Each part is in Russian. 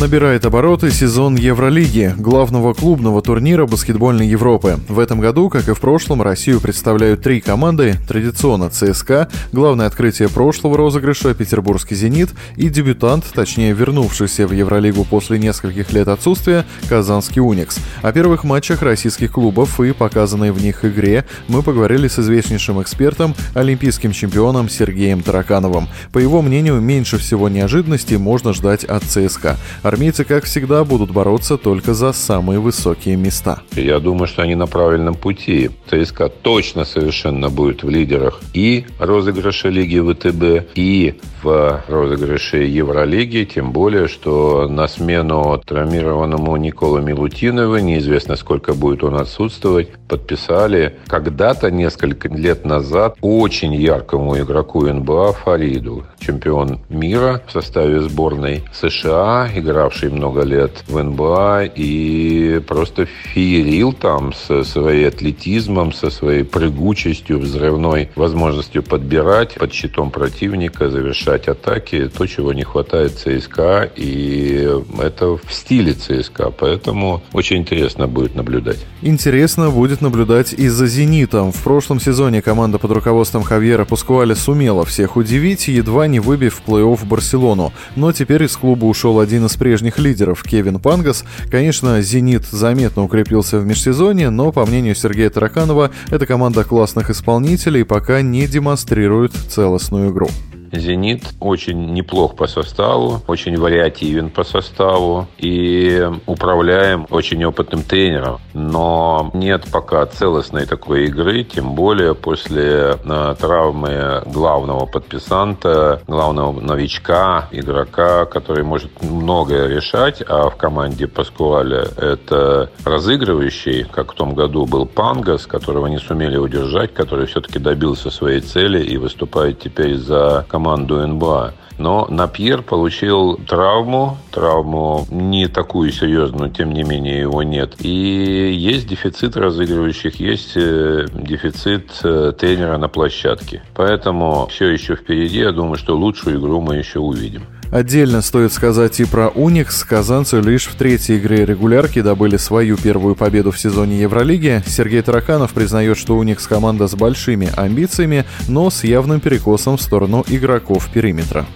Набирает обороты сезон Евролиги, главного клубного турнира баскетбольной Европы. В этом году, как и в прошлом, Россию представляют три команды. Традиционно ЦСКА, главное открытие прошлого розыгрыша Петербургский «Зенит» и дебютант, точнее вернувшийся в Евролигу после нескольких лет отсутствия, Казанский «Уникс». О первых матчах российских клубов и показанной в них игре мы поговорили с известнейшим экспертом, олимпийским чемпионом Сергеем Таракановым. По его мнению, меньше всего неожиданностей можно ждать от ЦСКА. Армейцы, как всегда, будут бороться только за самые высокие места. Я думаю, что они на правильном пути. ЦСКА точно совершенно будет в лидерах и розыгрыша Лиги ВТБ, и в розыгрыше Евролиги, тем более, что на смену травмированному Никола Милутинову, неизвестно сколько будет он отсутствовать, подписали когда-то, несколько лет назад, очень яркому игроку НБА Фариду, чемпион мира в составе сборной США, игравший много лет в НБА и просто феерил там со своим атлетизмом, со своей прыгучестью, взрывной возможностью подбирать под щитом противника, завершать атаки, то, чего не хватает ЦСКА, и это в стиле ЦСКА, поэтому очень интересно будет наблюдать. Интересно будет наблюдать и за «Зенитом». В прошлом сезоне команда под руководством Хавьера Пускуаля сумела всех удивить, едва не выбив в плей-офф Барселону. Но теперь из клуба ушел один из прежних лидеров Кевин Пангас. Конечно, «Зенит» заметно укрепился в межсезонье, но, по мнению Сергея Тараканова, эта команда классных исполнителей пока не демонстрирует целостную игру. «Зенит» очень неплох по составу, очень вариативен по составу и управляем очень опытным тренером. Но нет пока целостной такой игры, тем более после э, травмы главного подписанта, главного новичка, игрока, который может многое решать, а в команде Паскуаля это разыгрывающий, как в том году был Пангас, которого не сумели удержать, который все-таки добился своей цели и выступает теперь за команду команду НБА. Но Напьер получил травму, травму не такую серьезную, тем не менее его нет. И есть дефицит разыгрывающих, есть э, дефицит э, тренера на площадке. Поэтому все еще впереди, я думаю, что лучшую игру мы еще увидим. Отдельно стоит сказать и про Уникс. Казанцы лишь в третьей игре регулярки добыли свою первую победу в сезоне Евролиги. Сергей Тараканов признает, что Уникс команда с большими амбициями, но с явным перекосом в сторону игроков периметра.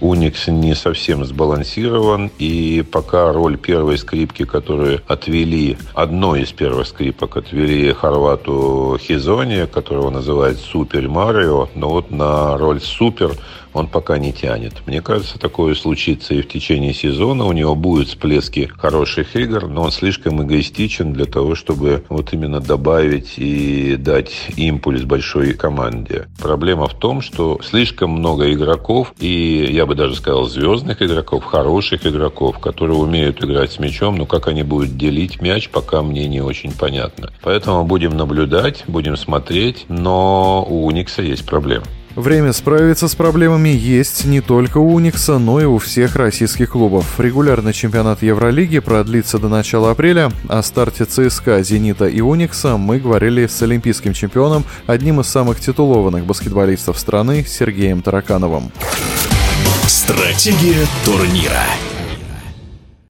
Уникс не совсем сбалансирован, и пока роль первой скрипки, которую отвели, одной из первых скрипок отвели Хорвату Хизоне, которого называют Супер Марио, но вот на роль Супер он пока не тянет. Мне кажется, такое случится и в течение сезона. У него будут всплески хороших игр, но он слишком эгоистичен для того, чтобы вот именно добавить и дать импульс большой команде. Проблема в том, что слишком много игроков, и я бы даже сказал звездных игроков, хороших игроков, которые умеют играть с мячом, но как они будут делить мяч, пока мне не очень понятно. Поэтому будем наблюдать, будем смотреть, но у Уникса есть проблемы. Время справиться с проблемами есть не только у Уникса, но и у всех российских клубов. Регулярный чемпионат Евролиги продлится до начала апреля. О старте ЦСКА, Зенита и Уникса мы говорили с олимпийским чемпионом, одним из самых титулованных баскетболистов страны Сергеем Таракановым. Стратегия турнира.